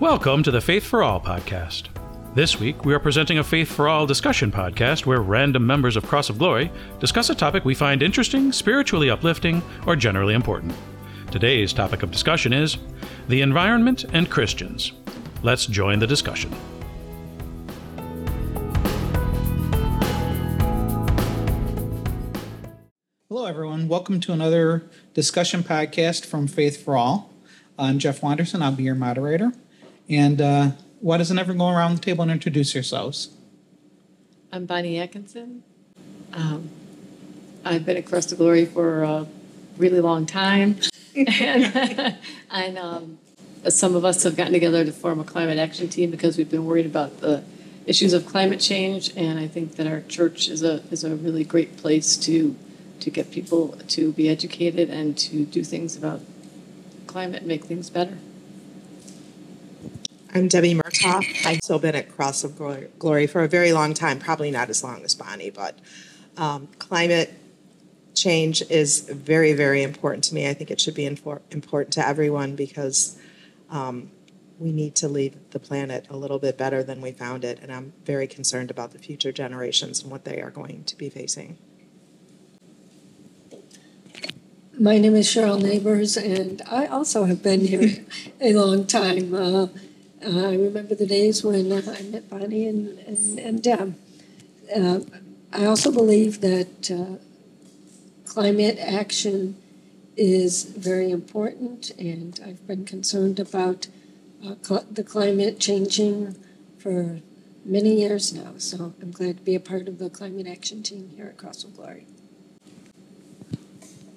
Welcome to the Faith for All podcast. This week, we are presenting a Faith for All discussion podcast where random members of Cross of Glory discuss a topic we find interesting, spiritually uplifting, or generally important. Today's topic of discussion is the environment and Christians. Let's join the discussion. Hello, everyone. Welcome to another discussion podcast from Faith for All. I'm Jeff Wanderson. I'll be your moderator. And uh, why doesn't everyone go around the table and introduce yourselves? I'm Bonnie Atkinson. Um, I've been at Cross of Glory for a really long time. and and um, some of us have gotten together to form a climate action team because we've been worried about the issues of climate change. And I think that our church is a, is a really great place to, to get people to be educated and to do things about climate and make things better. I'm Debbie Murtaugh. I've still been at Cross of Glory for a very long time, probably not as long as Bonnie, but um, climate change is very, very important to me. I think it should be infor- important to everyone because um, we need to leave the planet a little bit better than we found it. And I'm very concerned about the future generations and what they are going to be facing. My name is Cheryl Neighbors, and I also have been here a long time. Uh, I remember the days when I met Bonnie and, and, and Deb. Uh, I also believe that uh, climate action is very important, and I've been concerned about uh, cl- the climate changing for many years now. So I'm glad to be a part of the climate action team here at Cross of Glory.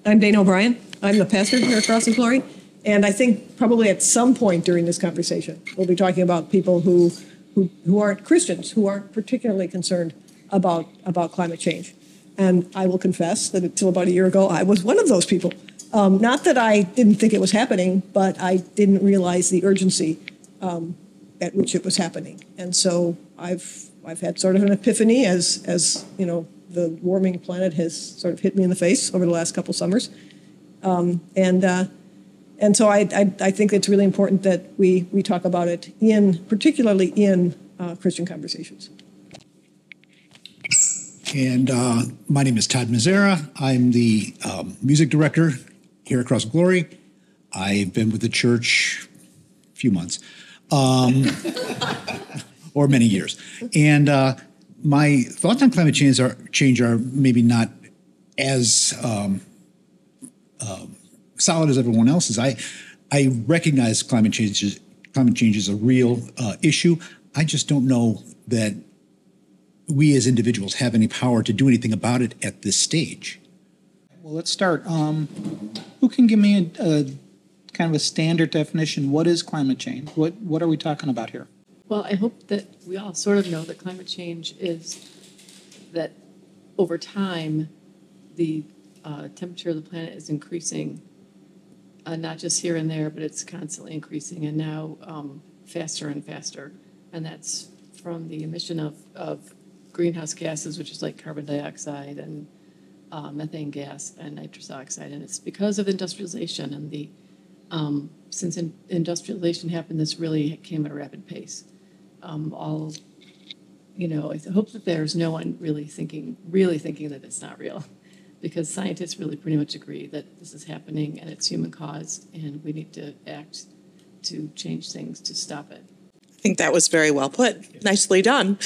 I'm Dana O'Brien. I'm the pastor here at Cross of Glory. And I think probably at some point during this conversation, we'll be talking about people who, who, who aren't Christians, who aren't particularly concerned about, about climate change. And I will confess that until about a year ago, I was one of those people. Um, not that I didn't think it was happening, but I didn't realize the urgency um, at which it was happening. And so I've, I've had sort of an epiphany as, as you know, the warming planet has sort of hit me in the face over the last couple summers. Um, and uh, and so I, I, I, think it's really important that we, we talk about it in, particularly in uh, Christian conversations. And uh, my name is Todd Mazzara. I'm the um, music director here at Cross Glory. I've been with the church a few months, um, or many years. And uh, my thoughts on climate change are, change are maybe not as um, um solid as everyone else's. I I recognize climate change is climate change is a real uh, issue. I just don't know that we as individuals have any power to do anything about it at this stage. Well, let's start. Um, who can give me a, a kind of a standard definition? What is climate change? What what are we talking about here? Well, I hope that we all sort of know that climate change is that over time the uh, temperature of the planet is increasing uh, not just here and there, but it's constantly increasing and now um, faster and faster. And that's from the emission of, of greenhouse gases, which is like carbon dioxide and uh, methane gas and nitrous oxide. And it's because of industrialization and the um, since in, industrialization happened, this really came at a rapid pace. Um, all, you know, I hope that there's no one really thinking, really thinking that it's not real because scientists really pretty much agree that this is happening and it's human caused, and we need to act to change things to stop it. I think that was very well put. Nicely done.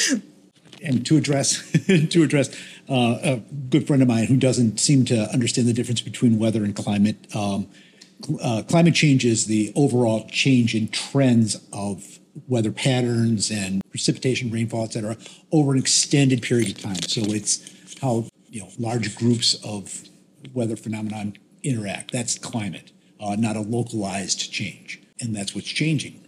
And to address to address uh, a good friend of mine who doesn't seem to understand the difference between weather and climate. Um, uh, climate change is the overall change in trends of weather patterns and precipitation, rainfall, et cetera, over an extended period of time. So it's how you know large groups of weather phenomenon interact. That's climate, uh, not a localized change, and that's what's changing.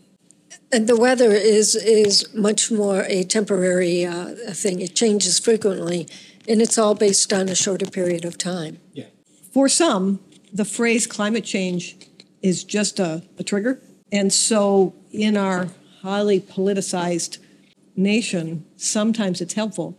And the weather is is much more a temporary uh, thing. It changes frequently, and it's all based on a shorter period of time. Yeah. For some, the phrase climate change is just a, a trigger, and so in our highly politicized nation, sometimes it's helpful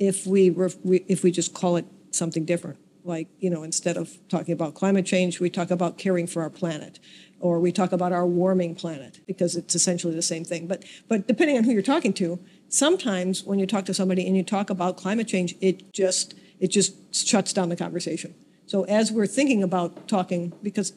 if we, ref, we if we just call it something different. Like, you know, instead of talking about climate change, we talk about caring for our planet. or we talk about our warming planet because it's essentially the same thing. But but depending on who you're talking to, sometimes when you talk to somebody and you talk about climate change, it just it just shuts down the conversation. So as we're thinking about talking, because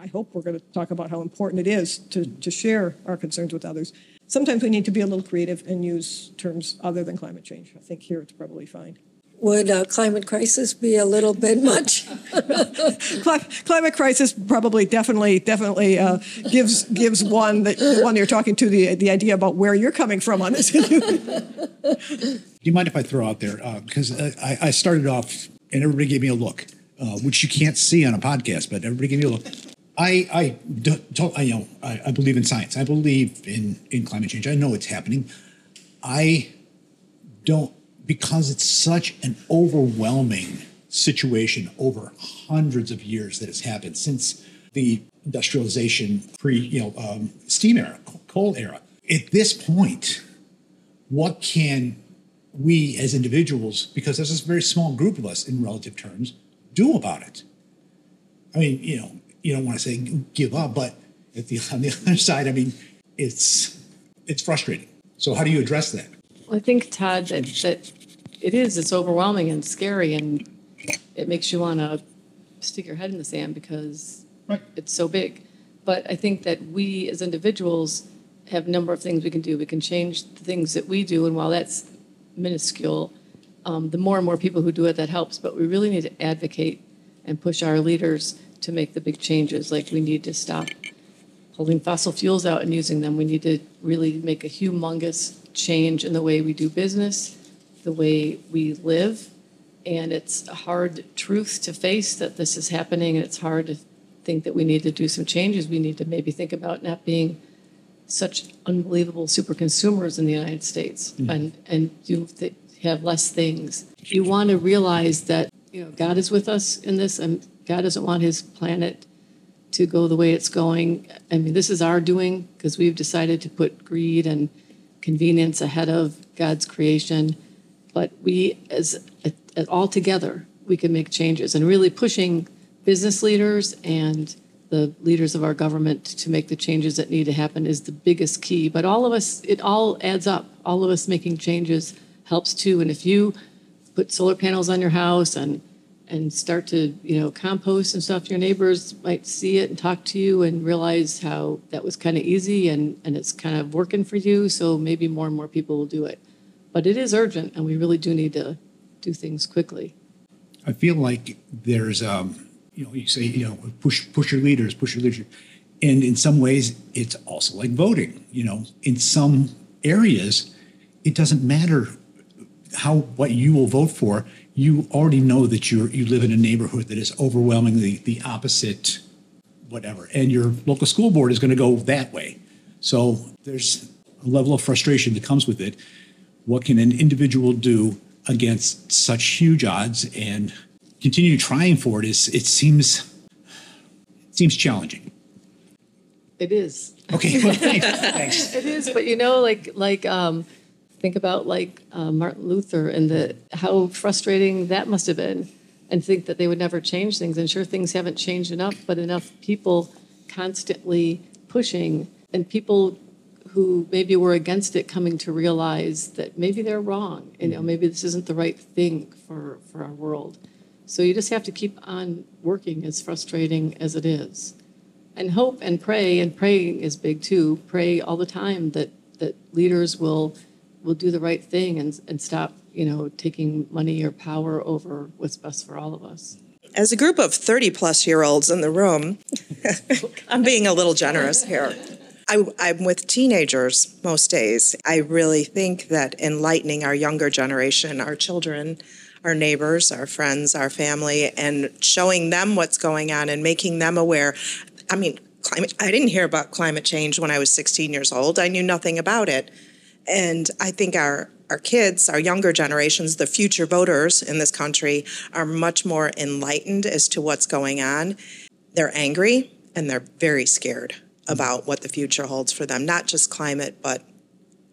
I hope we're going to talk about how important it is to, to share our concerns with others. Sometimes we need to be a little creative and use terms other than climate change. I think here it's probably fine. Would a climate crisis be a little bit much? climate crisis probably definitely definitely uh, gives gives one that the one you're talking to the the idea about where you're coming from on this. Do you mind if I throw out there because uh, I, I, started off and everybody gave me a look, uh, which you can't see on a podcast, but everybody gave me a look. I I don't, I you know I, I believe in science. I believe in in climate change. I know it's happening. I don't because it's such an overwhelming situation over hundreds of years that has happened since the industrialization pre you know um, steam era coal era at this point what can we as individuals because there's this very small group of us in relative terms do about it i mean you know you don't want to say give up, but at the, on the other side, I mean, it's it's frustrating. So how do you address that? Well, I think Todd that, that it is. It's overwhelming and scary, and it makes you want to stick your head in the sand because right. it's so big. But I think that we as individuals have a number of things we can do. We can change the things that we do, and while that's minuscule, um, the more and more people who do it, that helps. But we really need to advocate and push our leaders to make the big changes. Like we need to stop pulling fossil fuels out and using them. We need to really make a humongous change in the way we do business, the way we live. And it's a hard truth to face that this is happening. And it's hard to think that we need to do some changes. We need to maybe think about not being such unbelievable super consumers in the United States mm-hmm. and, and do th- have less things. You want to realize that you know God is with us in this and God doesn't want his planet to go the way it's going. I mean, this is our doing because we've decided to put greed and convenience ahead of God's creation. But we, as, all together, we can make changes and really pushing business leaders and the leaders of our government to make the changes that need to happen is the biggest key. But all of us, it all adds up. All of us making changes helps too. And if you put solar panels on your house and and start to you know compost and stuff your neighbors might see it and talk to you and realize how that was kind of easy and and it's kind of working for you so maybe more and more people will do it. But it is urgent and we really do need to do things quickly. I feel like there's um you know you say you know push push your leaders push your leadership. And in some ways it's also like voting you know. In some areas it doesn't matter how what you will vote for you already know that you you live in a neighborhood that is overwhelmingly the opposite whatever and your local school board is going to go that way. So there's a level of frustration that comes with it. What can an individual do against such huge odds and continue trying for it is it seems it seems challenging. It is. Okay well, thanks, thanks. it is but you know like like um think about like uh, Martin Luther and the how frustrating that must have been, and think that they would never change things. And sure, things haven't changed enough, but enough people constantly pushing, and people who maybe were against it coming to realize that maybe they're wrong. You know, maybe this isn't the right thing for for our world. So you just have to keep on working, as frustrating as it is, and hope and pray. And praying is big too. Pray all the time that that leaders will will do the right thing and, and stop, you know, taking money or power over what's best for all of us. As a group of 30 plus year olds in the room, I'm being a little generous here. I, am with teenagers most days. I really think that enlightening our younger generation, our children, our neighbors, our friends, our family, and showing them what's going on and making them aware. I mean, climate, I didn't hear about climate change when I was 16 years old. I knew nothing about it. And I think our our kids, our younger generations, the future voters in this country are much more enlightened as to what's going on. They're angry and they're very scared about what the future holds for them, not just climate, but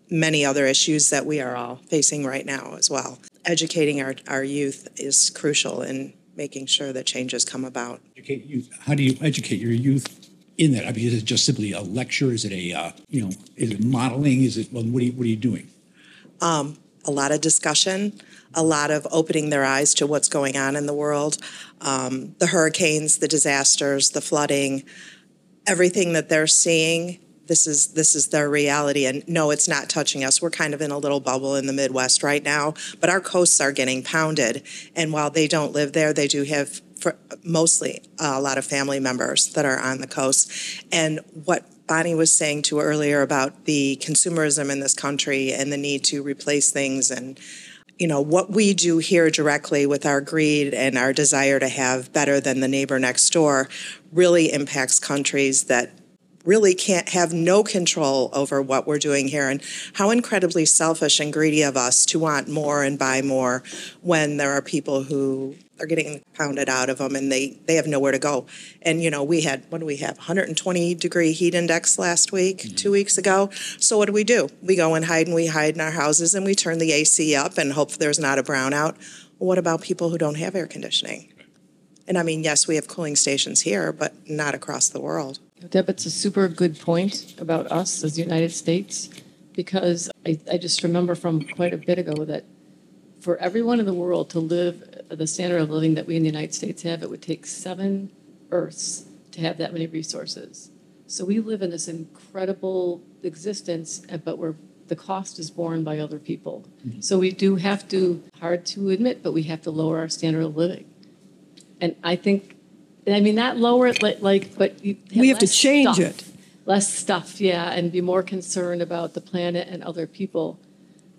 many other issues that we are all facing right now as well. Educating our, our youth is crucial in making sure that changes come about. Educate youth. How do you educate your youth in that? I mean, is it just simply a lecture? Is it a uh, you know? Is it modeling? Is it well? What are you What are you doing? Um, a lot of discussion, a lot of opening their eyes to what's going on in the world, um, the hurricanes, the disasters, the flooding, everything that they're seeing. This is this is their reality, and no, it's not touching us. We're kind of in a little bubble in the Midwest right now, but our coasts are getting pounded. And while they don't live there, they do have for mostly a lot of family members that are on the coast. And what Bonnie was saying to earlier about the consumerism in this country and the need to replace things and you know what we do here directly with our greed and our desire to have better than the neighbor next door really impacts countries that really can't have no control over what we're doing here and how incredibly selfish and greedy of us to want more and buy more when there are people who are getting pounded out of them and they they have nowhere to go. And you know we had what do we have 120 degree heat index last week mm-hmm. two weeks ago. So what do we do? We go and hide and we hide in our houses and we turn the ac up and hope there's not a brownout. What about people who don't have air conditioning? And i mean yes we have cooling stations here but not across the world. Deb, it's a super good point about us as the United States because I, I just remember from quite a bit ago that for everyone in the world to live the standard of living that we in the United States have, it would take seven Earths to have that many resources. So we live in this incredible existence, but we're the cost is borne by other people. Mm-hmm. So we do have to, hard to admit, but we have to lower our standard of living. And I think I mean, not lower it like, like but you have we have to change stuff, it. Less stuff, yeah, and be more concerned about the planet and other people.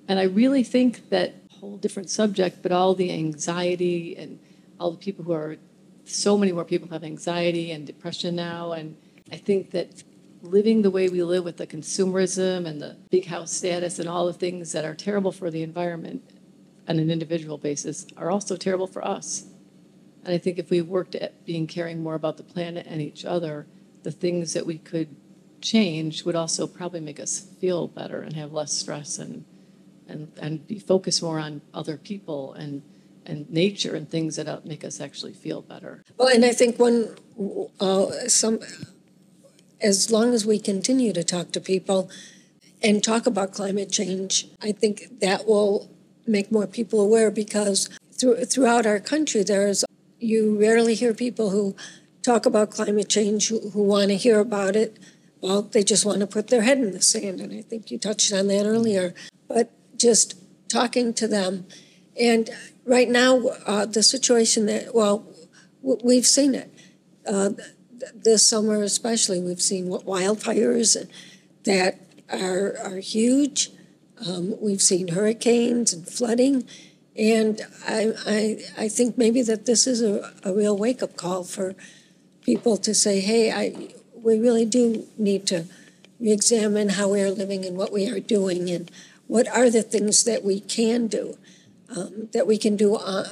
And I really think that whole different subject, but all the anxiety and all the people who are so many more people have anxiety and depression now, and I think that living the way we live with the consumerism and the big house status and all the things that are terrible for the environment on an individual basis are also terrible for us. And I think if we worked at being caring more about the planet and each other, the things that we could change would also probably make us feel better and have less stress and and and be focused more on other people and and nature and things that make us actually feel better. Well, and I think one uh, some as long as we continue to talk to people and talk about climate change, I think that will make more people aware because through, throughout our country there's you rarely hear people who talk about climate change who, who want to hear about it. Well, they just want to put their head in the sand, and I think you touched on that earlier. But just talking to them, and right now, uh, the situation that well, we've seen it uh, this summer, especially. We've seen wildfires that are are huge. Um, we've seen hurricanes and flooding and I, I, I think maybe that this is a, a real wake up call for people to say, hey, I, we really do need to re examine how we are living and what we are doing and what are the things that we can do, um, that we can do on,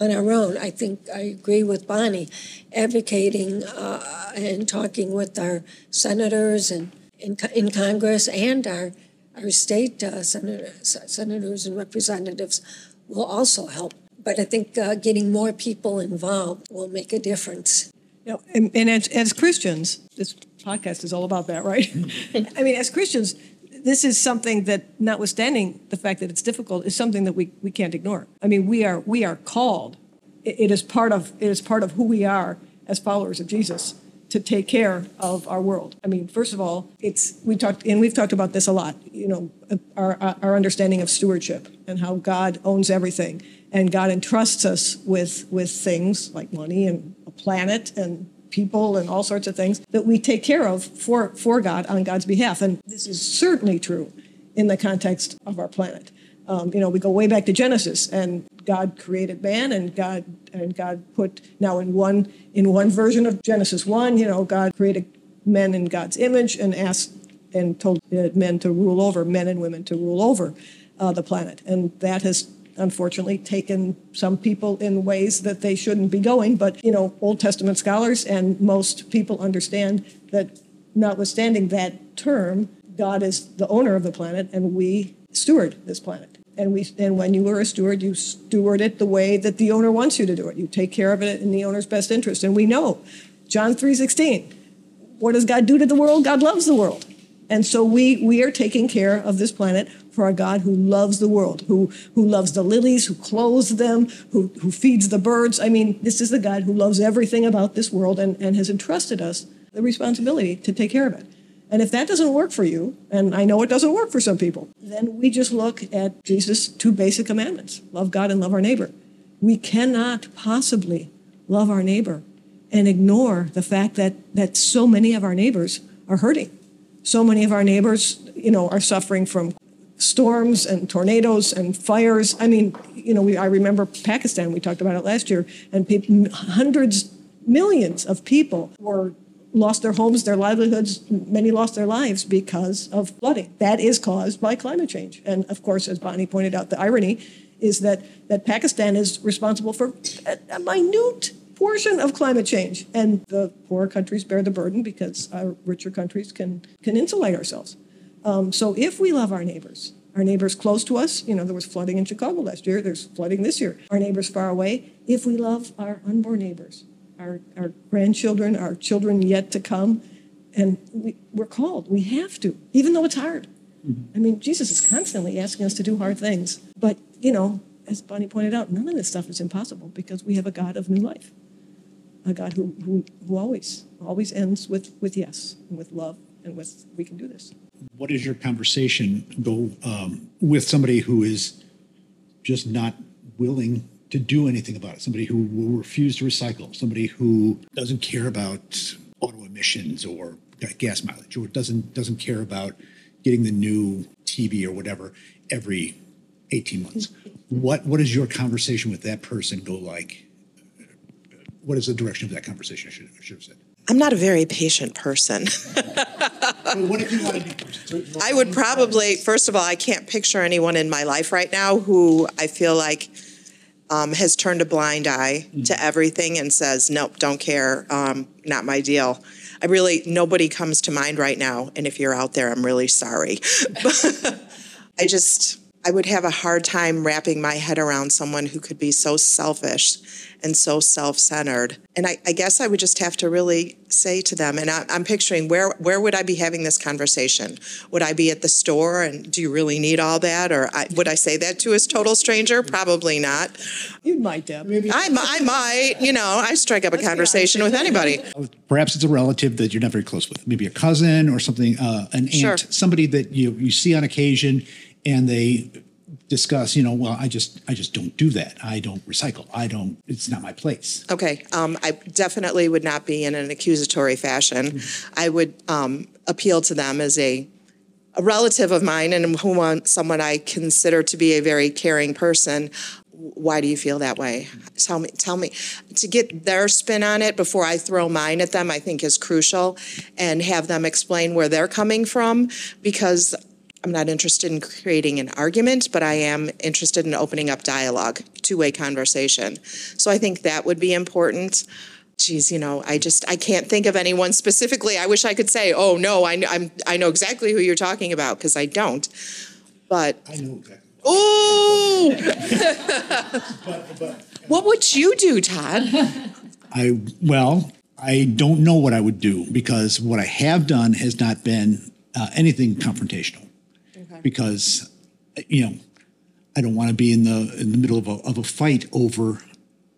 on, our own. I think I agree with Bonnie, advocating uh, and talking with our senators and in, in Congress and our, our state uh, senators, senators and representatives will also help. But I think uh, getting more people involved will make a difference. You know, and, and as, as Christians, this podcast is all about that, right? I mean, as Christians, this is something that, notwithstanding the fact that it's difficult, is something that we, we can't ignore. I mean, we are we are called. It, it is part of it is part of who we are as followers of Jesus to take care of our world. I mean, first of all, it's we talked and we've talked about this a lot. You know, our our understanding of stewardship and how God owns everything, and God entrusts us with with things like money and a planet and people and all sorts of things that we take care of for for God on God's behalf. And this is certainly true in the context of our planet. Um, you know, we go way back to Genesis, and God created man, and God and God put now in one in one version of Genesis one. You know, God created men in God's image and asked and told men to rule over men and women to rule over uh, the planet, and that has unfortunately taken some people in ways that they shouldn't be going. But you know, Old Testament scholars and most people understand that, notwithstanding that term, God is the owner of the planet, and we steward this planet. And we and when you are a steward, you steward it the way that the owner wants you to do it. You take care of it in the owner's best interest. And we know, John 3:16, what does God do to the world? God loves the world. And so we, we are taking care of this planet for a God who loves the world, who, who loves the lilies, who clothes them, who, who feeds the birds. I mean, this is the God who loves everything about this world and, and has entrusted us the responsibility to take care of it. And if that doesn't work for you, and I know it doesn't work for some people, then we just look at Jesus' two basic commandments love God and love our neighbor. We cannot possibly love our neighbor and ignore the fact that, that so many of our neighbors are hurting. So many of our neighbors, you know, are suffering from storms and tornadoes and fires. I mean, you know, we, I remember Pakistan, we talked about it last year, and hundreds, millions of people were lost their homes, their livelihoods, many lost their lives because of flooding. That is caused by climate change. And of course, as Bonnie pointed out, the irony is that, that Pakistan is responsible for a, a minute portion of climate change. And the poorer countries bear the burden because our richer countries can, can insulate ourselves. Um, so if we love our neighbors, our neighbors close to us, you know, there was flooding in Chicago last year, there's flooding this year. Our neighbors far away, if we love our unborn neighbors, our, our grandchildren, our children yet to come, and we, we're called, we have to, even though it's hard. Mm-hmm. I mean, Jesus is constantly asking us to do hard things. But, you know, as Bonnie pointed out, none of this stuff is impossible because we have a God of new life, a God who, who, who always, always ends with, with yes, and with love, and with we can do this what is your conversation go um, with somebody who is just not willing to do anything about it? Somebody who will refuse to recycle, somebody who doesn't care about auto emissions or gas mileage, or doesn't doesn't care about getting the new TV or whatever every 18 months. What what is your conversation with that person go like? What is the direction of that conversation? I should, I should have said. I'm not a very patient person. what if you want to? I would probably, first of all, I can't picture anyone in my life right now who I feel like um, has turned a blind eye mm-hmm. to everything and says, nope, don't care, um, not my deal. I really, nobody comes to mind right now. And if you're out there, I'm really sorry. I just, I would have a hard time wrapping my head around someone who could be so selfish and so self-centered. And I, I guess I would just have to really say to them, and I, am picturing where where would I be having this conversation? Would I be at the store and do you really need all that, or I, would I say that to a total stranger? Probably not. You might, Deb. Maybe. I, I might. You know, I strike up a conversation with anybody. Perhaps it's a relative that you're not very close with, maybe a cousin or something, uh, an aunt, sure. somebody that you you see on occasion, and they discuss, you know, well, I just I just don't do that. I don't recycle. I don't. It's not my place. Okay, um, I definitely would not be in an accusatory fashion. Mm-hmm. I would um, appeal to them as a a relative of mine and who someone I consider to be a very caring person. Why do you feel that way? Tell me. Tell me. To get their spin on it before I throw mine at them, I think is crucial, and have them explain where they're coming from because I'm not interested in creating an argument, but I am interested in opening up dialogue, two way conversation. So I think that would be important. Geez, you know, I just I can't think of anyone specifically. I wish I could say, oh no, I I'm I know exactly who you're talking about because I don't. But I know exactly. Oh, what would you do, Todd? I well, I don't know what I would do because what I have done has not been uh, anything confrontational because you know I don't want to be in the in the middle of a of a fight over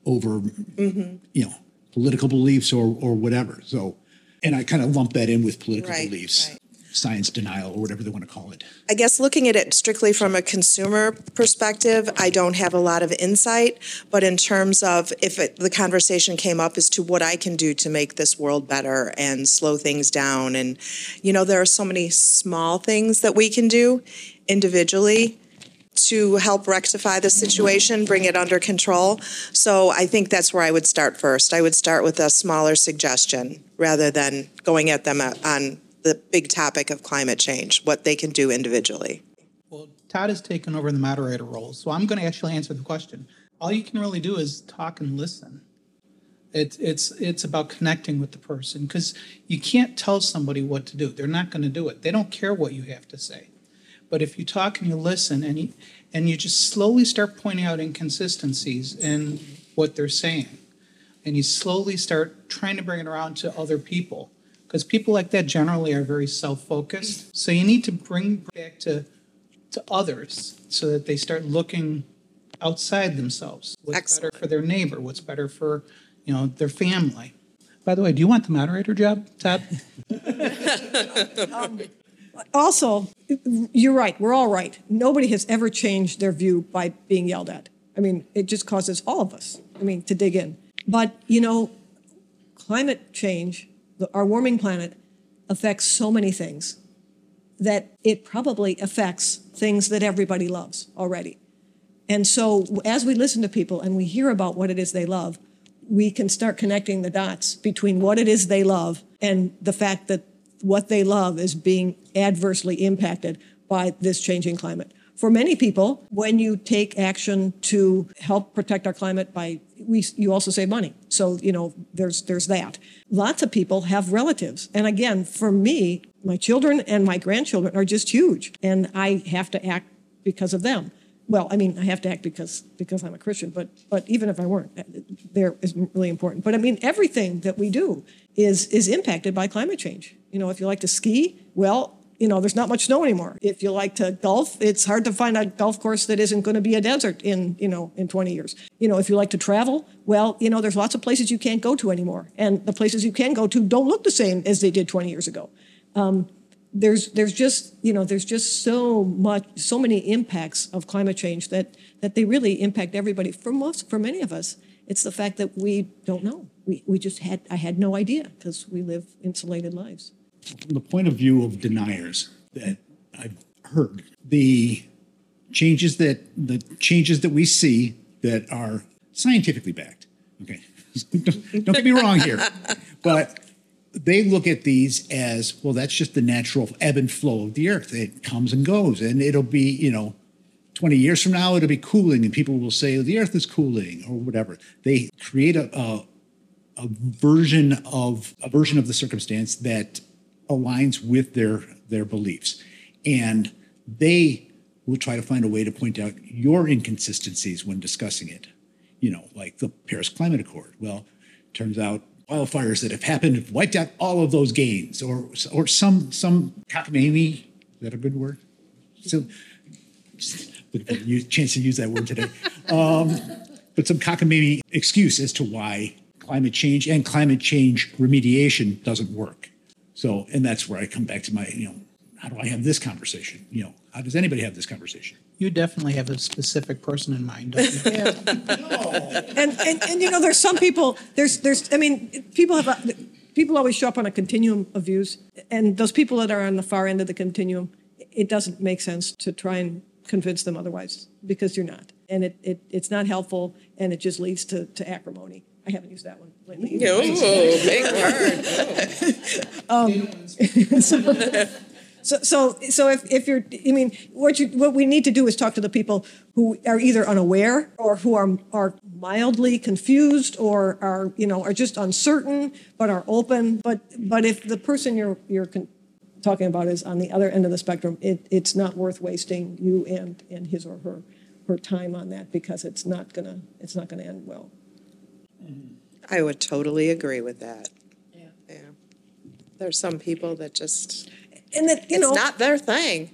over mm-hmm. you know political beliefs or or whatever. So, and I kind of lump that in with political right, beliefs. Right. Science denial, or whatever they want to call it. I guess looking at it strictly from a consumer perspective, I don't have a lot of insight. But in terms of if it, the conversation came up as to what I can do to make this world better and slow things down, and you know, there are so many small things that we can do individually to help rectify the situation, bring it under control. So I think that's where I would start first. I would start with a smaller suggestion rather than going at them uh, on the big topic of climate change, what they can do individually. Well, Todd has taken over the moderator role, so I'm going to actually answer the question. All you can really do is talk and listen. It's it's it's about connecting with the person because you can't tell somebody what to do. They're not going to do it. They don't care what you have to say. But if you talk and you listen and you, and you just slowly start pointing out inconsistencies in what they're saying, and you slowly start trying to bring it around to other people, because people like that generally are very self-focused. So you need to bring back to to others so that they start looking outside themselves. What's Excellent. better for their neighbor? What's better for you know their family? By the way, do you want the moderator job, Todd? Also, you're right. We're all right. Nobody has ever changed their view by being yelled at. I mean, it just causes all of us, I mean, to dig in. But, you know, climate change, the, our warming planet, affects so many things that it probably affects things that everybody loves already. And so as we listen to people and we hear about what it is they love, we can start connecting the dots between what it is they love and the fact that what they love is being adversely impacted by this changing climate. For many people, when you take action to help protect our climate by we you also save money. So, you know, there's there's that. Lots of people have relatives. And again, for me, my children and my grandchildren are just huge and I have to act because of them well, I mean, I have to act because because I'm a Christian, but but even if I weren't, uh, there is really important. But I mean, everything that we do is is impacted by climate change. You know, if you like to ski, well, you know, there's not much snow anymore. If you like to golf, it's hard to find a golf course that isn't going to be a desert in you know in 20 years. You know, if you like to travel, well, you know, there's lots of places you can't go to anymore, and the places you can go to don't look the same as they did 20 years ago. Um, there's there's just you know there's just so much so many impacts of climate change that that they really impact everybody. For most for many of us it's the fact that we don't know. We, we just had i had no idea because we live insulated lives From the point of view of deniers that I've heard, the changes that the changes that we see that are scientifically backed. Okay, don't, don't get me wrong here, but they look at these as well. That's just the natural ebb and flow of the earth. It comes and goes, and it'll be you know. 20 years from now, it'll be cooling, and people will say, the earth is cooling, or whatever. They create a, a, a version of a version of the circumstance that aligns with their their beliefs. And they will try to find a way to point out your inconsistencies when discussing it. You know like the paris climate accord. Well turns out wildfires that have happened have wiped out all of those gains or or some some cockamamie. Is that a good word? So a chance to use that word today. Um, but some cockamamie excuse as to why climate change and climate change remediation doesn't work so, and that's where I come back to my, you know, how do I have this conversation? You know, how does anybody have this conversation? You definitely have a specific person in mind, don't you? and, and and you know there's some people there's there's i mean people have a, people always show up on a continuum of views and those people that are on the far end of the continuum it doesn't make sense to try and convince them otherwise because you're not and it, it it's not helpful and it just leads to, to acrimony i haven't used that one lately either. Ooh, big word. Um, so, so, so if, if you're, I mean, what you, what we need to do is talk to the people who are either unaware or who are, are mildly confused or are, you know, are just uncertain but are open. But, but if the person you're, you're con- talking about is on the other end of the spectrum, it, it's not worth wasting you and, and his or her, her time on that because it's not gonna, it's not gonna end well. I would totally agree with that. Yeah. Yeah. There's some people that just, And that, you it's know. not their thing.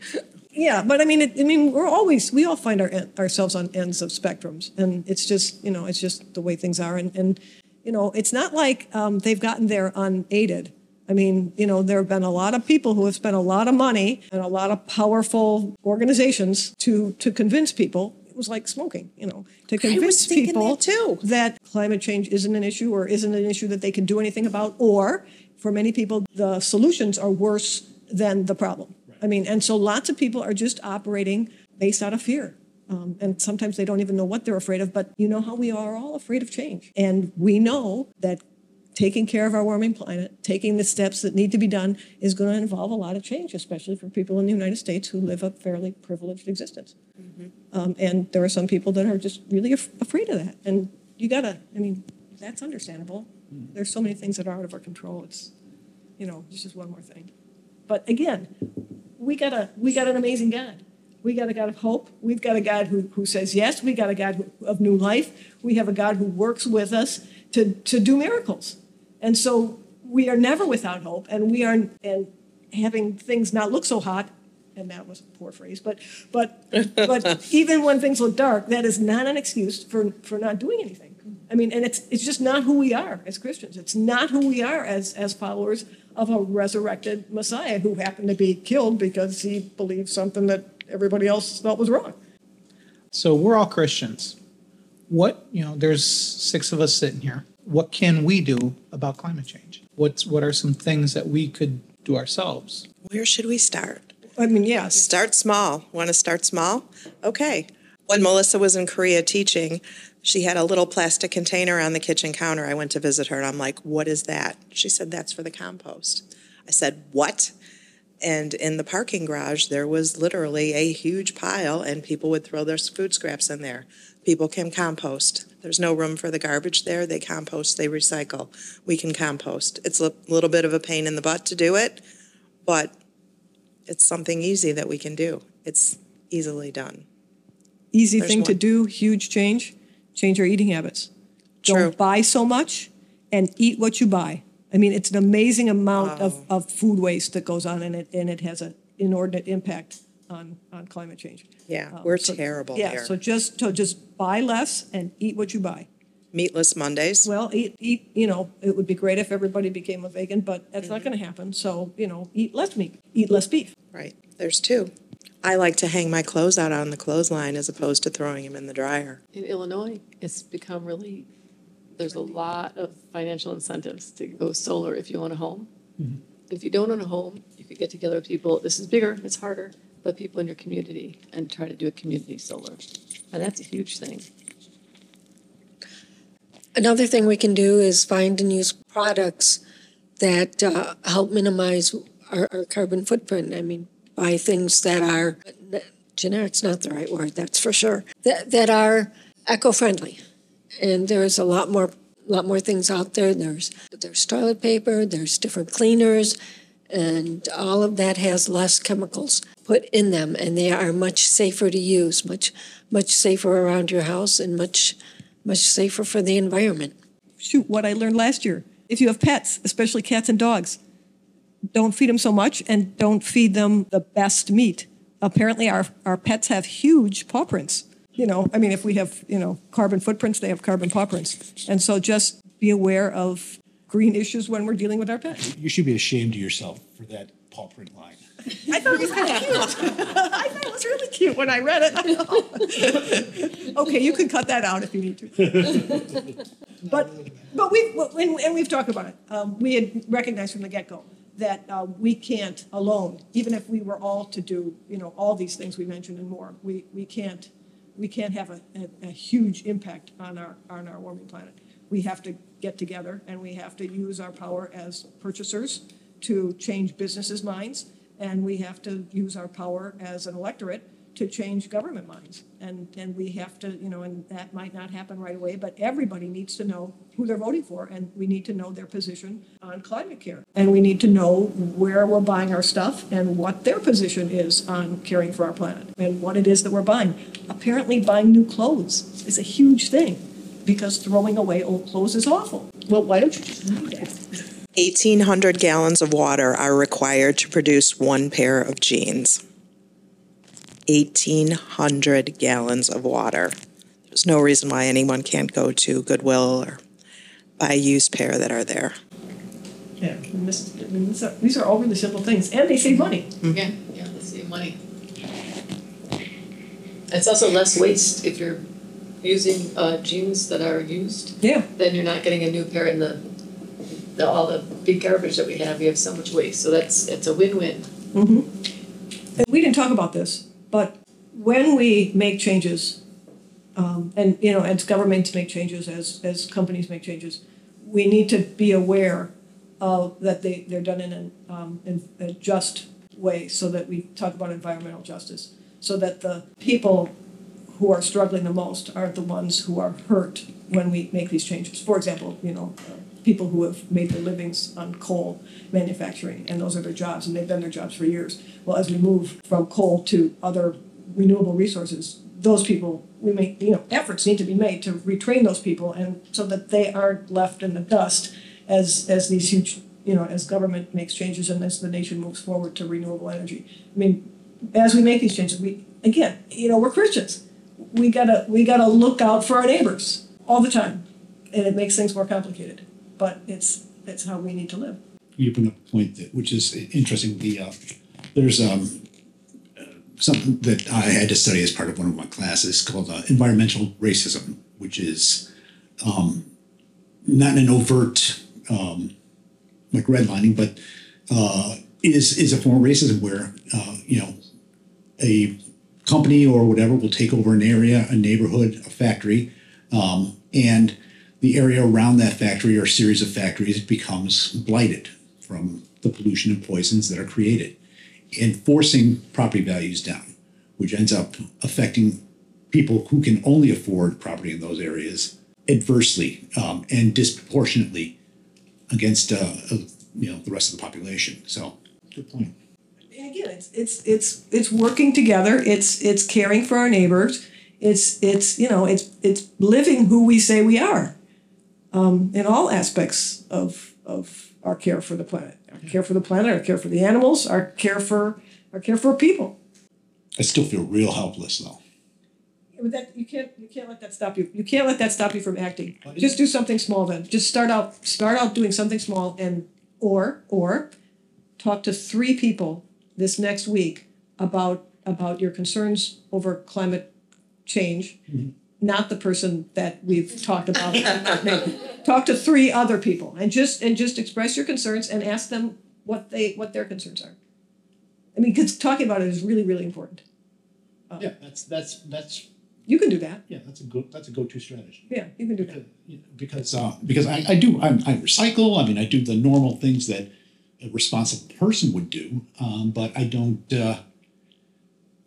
Yeah, but I mean, it, I mean, we're always we all find our, ourselves on ends of spectrums, and it's just you know it's just the way things are, and and you know it's not like um, they've gotten there unaided. I mean, you know, there have been a lot of people who have spent a lot of money and a lot of powerful organizations to to convince people. It was like smoking, you know, to convince people that too. that climate change isn't an issue or isn't an issue that they can do anything about, or for many people, the solutions are worse than the problem. I mean, and so lots of people are just operating based out of fear. Um, and sometimes they don't even know what they're afraid of, but you know how we are all afraid of change. And we know that taking care of our warming planet, taking the steps that need to be done, is going to involve a lot of change, especially for people in the United States who live a fairly privileged existence. Um, and there are some people that are just really af- afraid of that. And you gotta, I mean, that's understandable. There's so many things that are out of our control. It's, you know, it's just one more thing. But again, we got a we got an amazing God. We got a God of hope. We've got a God who, who says yes. We got a God who, of new life. We have a God who works with us to, to do miracles. And so we are never without hope, and we are and having things not look so hot. And that was a poor phrase, but but but even when things look dark, that is not an excuse for for not doing anything. I mean, and it's it's just not who we are as Christians. It's not who we are as as followers of a resurrected Messiah who happened to be killed because he believed something that everybody else thought was wrong. So we're all Christians. What, you know, there's six of us sitting here. What can we do about climate change? What's what are some things that we could do ourselves? Where should we start? I mean, yeah, Start small. Want to start small? Okay. When Melissa was in Korea teaching, she had a little plastic container on the kitchen counter. I went to visit her and I'm like, what is that? She said, that's for the compost. I said, what? And in the parking garage, there was literally a huge pile, and people would throw their food scraps in there. People can compost. There's no room for the garbage there. They compost, they recycle. We can compost. It's a little bit of a pain in the butt to do it, but it's something easy that we can do. It's easily done. easy There's thing to do, huge change, change our eating habits. True. Don't buy so much and eat what you buy. I mean, it's an amazing amount of, Oh. of food waste that goes on and it, and it has an inordinate impact on, on climate change. Yeah, Um, we're so- terrible Yeah, here. so just, so just buy less and eat what you buy. Meatless Mondays. Well, eat, eat, you know, it would be great if everybody became a vegan, but that's not gonna happen. So, you know, eat less meat, eat less beef. Right, there's two. I like to hang my clothes out on the clothesline as opposed to throwing them in the dryer. In Illinois, it's become really, there's a lot of financial incentives to go solar if you own a home. If you don't own a home, you could get together with people, this is bigger, it's harder, but people in your community and try to do a community solar. And that's a huge thing. Another thing we can do is find and use products that uh, help minimize our, our carbon footprint. I mean, buy things that are generic's not the right word, that's for sure. That that are eco-friendly, and there's a lot more lot more things out there. There's there's toilet paper, there's different cleaners, and all of that has less chemicals put in them, and they are much safer to use, much much safer around your house, and much much safer for the environment. Shoot, what I learned last year. If you have pets, especially cats and dogs, don't feed them so much and don't feed them the best meat. Apparently, our, our pets have huge paw prints. You know, I mean, if we have, you know, carbon footprints, they have carbon paw prints. And so just be aware of green issues when we're dealing with our pets. You should be ashamed of yourself for that paw print line. I thought it was kind of cute. I thought it was really cute when I read it. okay, you can cut that out if you need to. but but we and, and we've talked about it. Um, we had recognized from the get go that uh, we can't alone, even if we were all to do you know all these things we mentioned and more. We we can't we can't have a, a, a huge impact on our on our warming planet. We have to get together and we have to use our power as purchasers to change businesses' minds and we have to use our power as an electorate to change government minds. And, and we have to, you know, and that might not happen right away, but everybody needs to know who they're voting for, and we need to know their position on climate care. And we need to know where we're buying our stuff and what their position is on caring for our planet and what it is that we're buying. Apparently, buying new clothes is a huge thing because throwing away old clothes is awful. Well, why don't you just do that? 1,800 gallons of water are required to produce one pair of jeans. 1,800 gallons of water. There's no reason why anyone can't go to Goodwill or buy a used pair that are there. Yeah, and this, I mean, these are, these are all really simple things, and they save money. Yeah, yeah, let's save money. It's also less waste if you're using uh, jeans that are used, Yeah. then you're not getting a new pair in the, the, all the big garbage that we have, we have so much waste, so that's, it's a win-win. And we didn't talk about this, but when we make changes, um, and, you know, as governments make changes, as, as companies make changes, we need to be aware of, that they, they're done in an, um, in a just way, so that we talk about environmental justice, so that the people who are struggling the most aren't the ones who are hurt when we make these changes. For example, you know, uh, people who have made their livings on coal manufacturing, and those are their jobs, and they've been their jobs for years. Well, as we move from coal to other renewable resources, those people, we make, you know, efforts need to be made to retrain those people, and so that they aren't left in the dust as as these huge you know, as government makes changes and as the nation moves forward to renewable energy. I mean, as we make these changes, we, again, you know, we're Christians. We gotta, we gotta look out for our neighbors all the time. And it makes things more complicated, but it's, it's how we need to live. you bring up a point that, which is interesting. The uh, there's um, something that I had to study as part of one of my classes called uh, environmental racism, which is um, not an overt um, like redlining, but uh, is is a form of racism where uh, you know a company or whatever will take over an area, a neighborhood, a factory, um, and the area around that factory or series of factories becomes blighted from the pollution and poisons that are created and forcing property values down, which ends up affecting people who can only afford property in those areas adversely um, and disproportionately against uh, you know the rest of the population. So, good point. Again, it's it's it's it's working together. It's it's caring for our neighbors. It's it's you know it's it's living who we say we are, um, in all aspects of of our care for the planet, our care for the planet, our care for the animals, our care for our care for people. I still feel real helpless though. But that you can't you can't let that stop you. You can't let that stop you from acting. Just do something small then. Just start out start out doing something small and or or talk to three people this next week about about your concerns over climate change. Not the person that we've talked about. Talk to three other people and just and just express your concerns and ask them what they what their concerns are. I mean, because talking about it is really really important. Yeah, that's that's that's You can do that. yeah, that's a good that's a go-to strategy. Yeah, you can do that. because uh, because I, I do I, I recycle. I mean, I do the normal things that a responsible person would do, um, but I don't. Uh,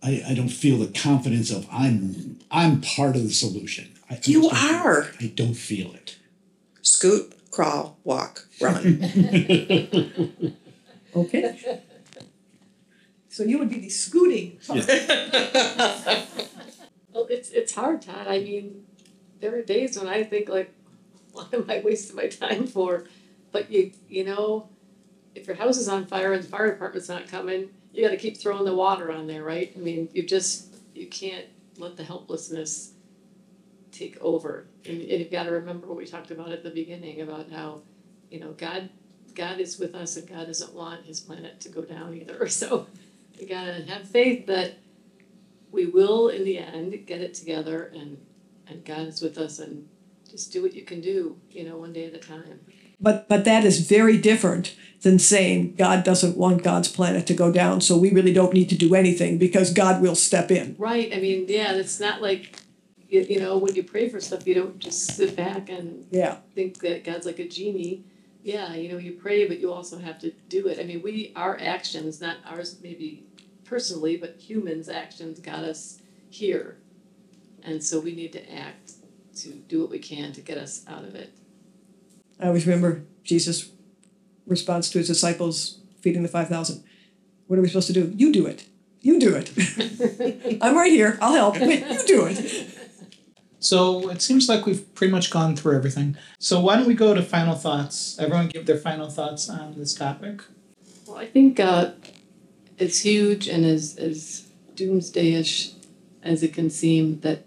I, I don't feel the confidence of I'm I'm part of the solution. I, I You just don't- are. I don't feel it. Scoot, crawl, walk, run. Okay. So you would be the scooting. Well, it's it's hard, Todd. I mean, there are days when I think like, what am I wasting my time for? But you you know, if your house is on fire and the fire department's not coming, you got to keep throwing the water on there, right? I mean, you just you can't let the helplessness take over, and, and you've got to remember what we talked about at the beginning about how, you know, God God is with us and God doesn't want His planet to go down either. So we gotta have faith that we will in the end get it together and and God is with us and just do what you can do, you know, one day at a time. But but that is very different than saying God doesn't want God's planet to go down, so we really don't need to do anything because God will step in. Right. I mean, yeah, it's not like you, you know, when you pray for stuff, you don't just sit back and Yeah. think that God's like a genie. Yeah, you know, you pray, but you also have to do it. I mean, we our actions, not ours maybe personally, but humans' actions got us here. And so we need to act to do what we can to get us out of it. I always remember Jesus' response to his disciples feeding the 5,000. What are we supposed to do? You do it. You do it. I'm right here. I'll help. You do it. So it seems like we've pretty much gone through everything. So why don't we go to final thoughts? Everyone give their final thoughts on this topic. Well, I think uh, it's huge and as, as doomsdayish as it can seem that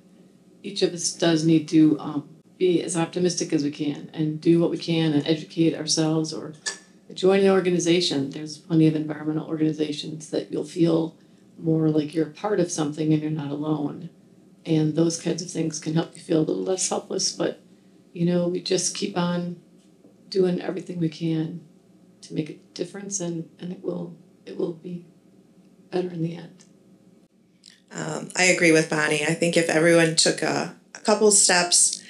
each of us does need to um, be as optimistic as we can and do what we can and educate ourselves or join an organization. There's plenty of environmental organizations that you'll feel more like you're part of something and you're not alone. And those kinds of things can help you feel a little less helpless, but you know, we just keep on doing everything we can to make a difference and, and it will it will be better in the end. Um, I agree with Bonnie. I think if everyone took a, a couple steps,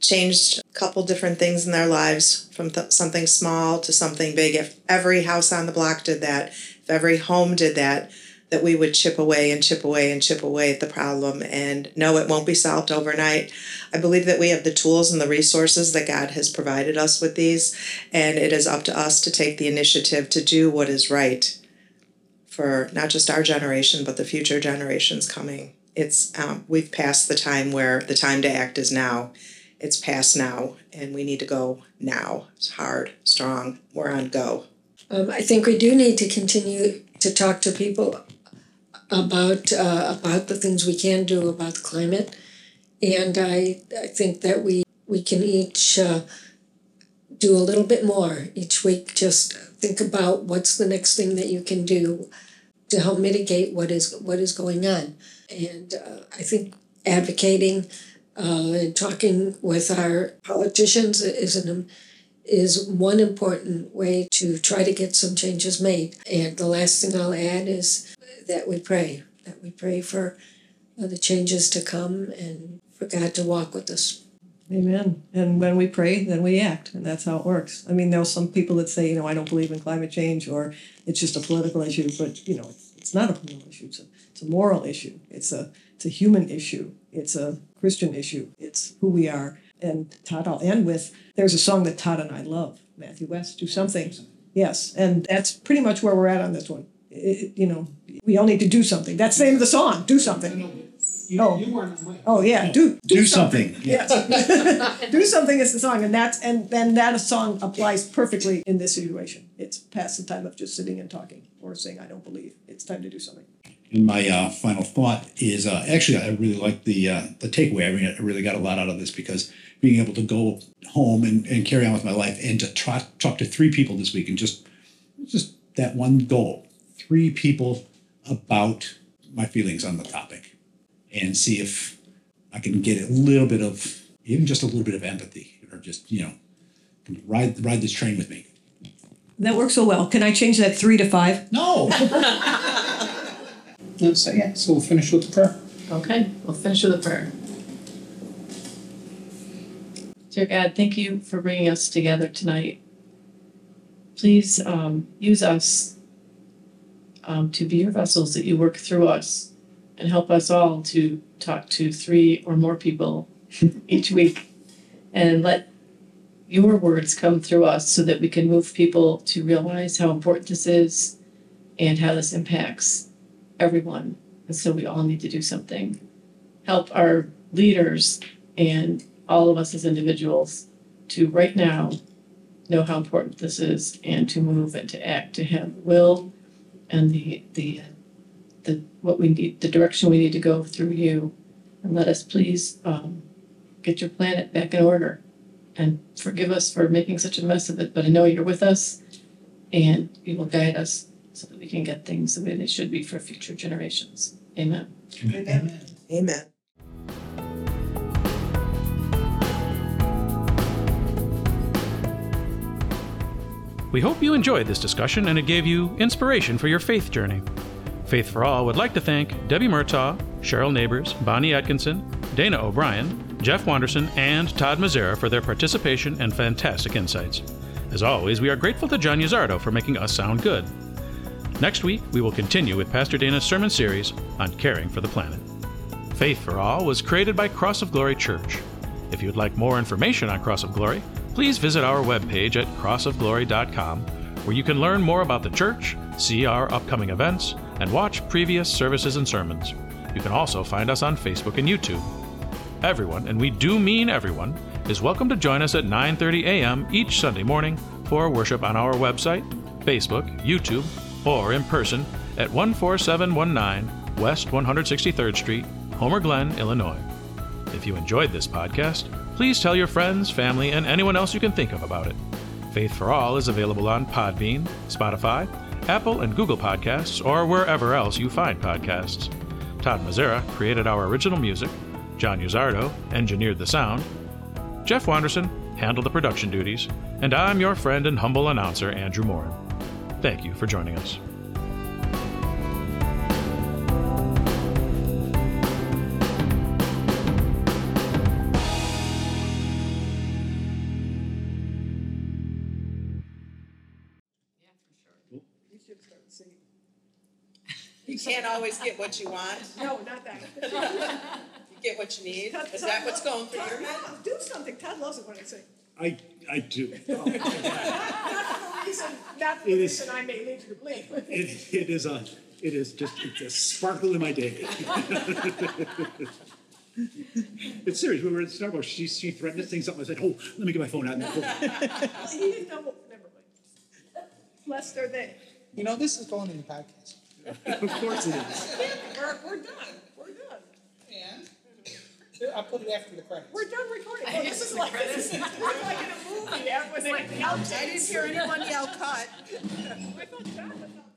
changed a couple different things in their lives from th- something small to something big, if every house on the block did that, if every home did that, that we would chip away and chip away and chip away at the problem. And no, it won't be solved overnight. I believe that we have the tools and the resources that God has provided us with these, and it is up to us to take the initiative to do what is right for not just our generation but the future generations coming. It's um, we've passed the time where the time to act is now, It's past now, and we need to go now. It's hard, strong. We're on go. Um, I think we do need to continue to talk to people about, uh, about the things we can do about climate. And I, I think that we, we can each, uh, do a little bit more each week, just think about what's the next thing that you can do to help mitigate what is, what is going on. And, uh, I think advocating, uh, and talking with our politicians is an, is one important way to try to get some changes made. And the last thing I'll add is that we pray, that we pray for uh, the changes to come and for God to walk with us. Amen. And when we pray, then we act, and that's how it works. I mean, there are some people that say, you know, I don't believe in climate change, or it's just a political issue. But you know, it's, it's not a political issue. It's a, it's a moral issue. It's a it's a human issue. It's a Christian issue. It's who we are. And Todd, I'll end with there's a song that Todd and I love, Matthew West, Do Something. Yes, and that's pretty much where we're at on this one. It, you know, we all need to do something. That's the name of the song, Do Something. Oh. Oh, yeah, do, Do something. Yes. Do something is the song, and that's and then that song applies perfectly in this situation. It's past the time of just sitting and talking or saying I don't believe. It's time to do something. And my uh, final thought is uh, actually I really like the uh, the takeaway. I mean, I really got a lot out of this because being able to go home and, and carry on with my life and to try, talk to three people this week and just just that one goal, three people about my feelings on the topic, and see if I can get a little bit of even just a little bit of empathy or just you know ride ride this train with me. That works so well. Can I change that three to five? No. No, so yeah, so we'll finish with the prayer. Okay, we'll finish with a prayer. Dear God, thank you for bringing us together tonight. Please um, use us um, to be your vessels that you work through us and help us all to talk to three or more people each week and let your words come through us so that we can move people to realize how important this is and how this impacts everyone. And so we all need to do something. Help our leaders and all of us as individuals to right now know how important this is and to move and to act to have will and the the the what we need the direction we need to go through you and let us please um, get your planet back in order and forgive us for making such a mess of it but i know you're with us and you will guide us so that we can get things the way they should be for future generations amen Amen. amen We hope you enjoyed this discussion and it gave you inspiration for your faith journey. Faith for All would like to thank Debbie Murtaugh, Cheryl Neighbors, Bonnie Atkinson, Dana O'Brien, Jeff Wanderson, and Todd Mazzara for their participation and fantastic insights. As always, we are grateful to John Yazardo for making us sound good. Next week, we will continue with Pastor Dana's sermon series on caring for the planet. Faith for All was created by Cross of Glory Church. If you'd like more information on Cross of Glory, please visit our webpage at crossofglory.com, where you can learn more about the church, see our upcoming events, and watch previous services and sermons. You can also find us on Facebook and YouTube. Everyone, and we do mean everyone, is welcome to join us at 9:30 a.m. each Sunday morning for worship on our website, Facebook, YouTube, or in person at 14719 West 163rd Street, Homer Glen, Illinois. If you enjoyed this podcast, please tell your friends, family, and anyone else you can think of about it. Faith for All is available on Podbean, Spotify, Apple and Google Podcasts, or wherever else you find podcasts. Todd Mazzara created our original music. John Uzardo engineered the sound. Jeff Wanderson handled the production duties. And I'm your friend and humble announcer, Andrew Morin. Thank you for joining us. You can't always get what you want. No, not that. You get what you need. Is that what's going through your head? Do something. Todd loves it when I say. I I do. Not for the reason, not for the It is- reason I may lead you to believe. It, it is a it is just it's a sparkle in my day. It's serious. We were at Starbucks. She, she threatened to say something. I said, "Oh, let me get my phone out." Well, he didn't know, never mind. Lester, they, You know, this is going in the podcast. of course it is. we're, we're we're done. And I'll put it after the credits. We're done recording. Oh, this is like, this is, we're like in a movie, yeah, when they, I didn't hear anyone yell cut.